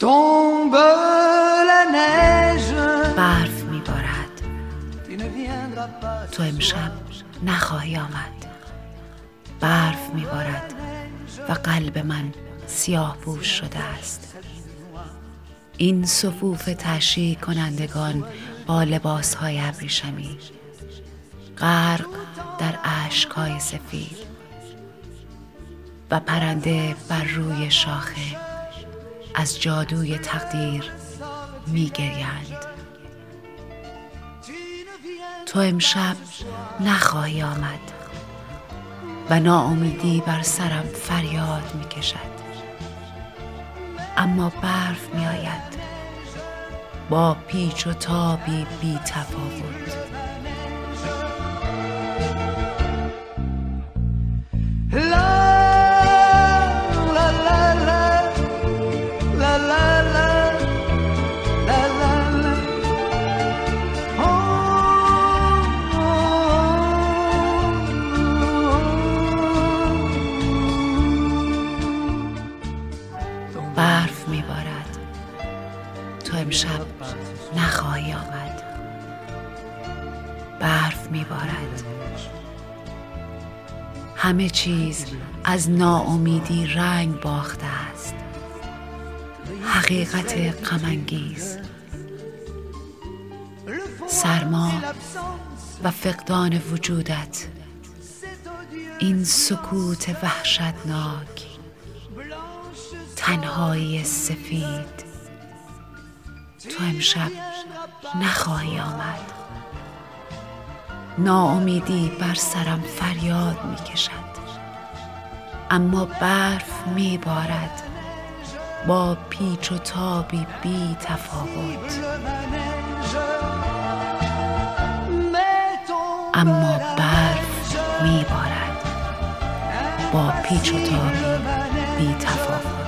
Tombe la neige, برف viendras pas. تو امشب نخواهی آمد. برف میبارد و قلب من سیاه پوش شده است. این صفوف تشییع کنندگان با لباس های ابریشمی. غرق در اشکهای سفید. و پرنده بر روی شاخه. از جادوی تقدیر میگریند. تو امشب نخواهی آمد و ناامیدی بر سرم فریاد می کشد اما برف می آید با پیچ و تابی بی تفاوت. برف می بارد تو امشب نخواهی آمد. برف می بارد. همه چیز از ناامیدی رنگ باخته است. حقیقت غمانگیز. سرما و فقدان وجودت. این سکوت وحشتناک. تنهایی سفید. تو امشب نخواهی آمد. ناامیدی بر سرم فریاد می کشد اما برف می بارد با پیچ و تابی بی تفاوت. اما برف می بارد با پیچ و تابی بی تفاوت.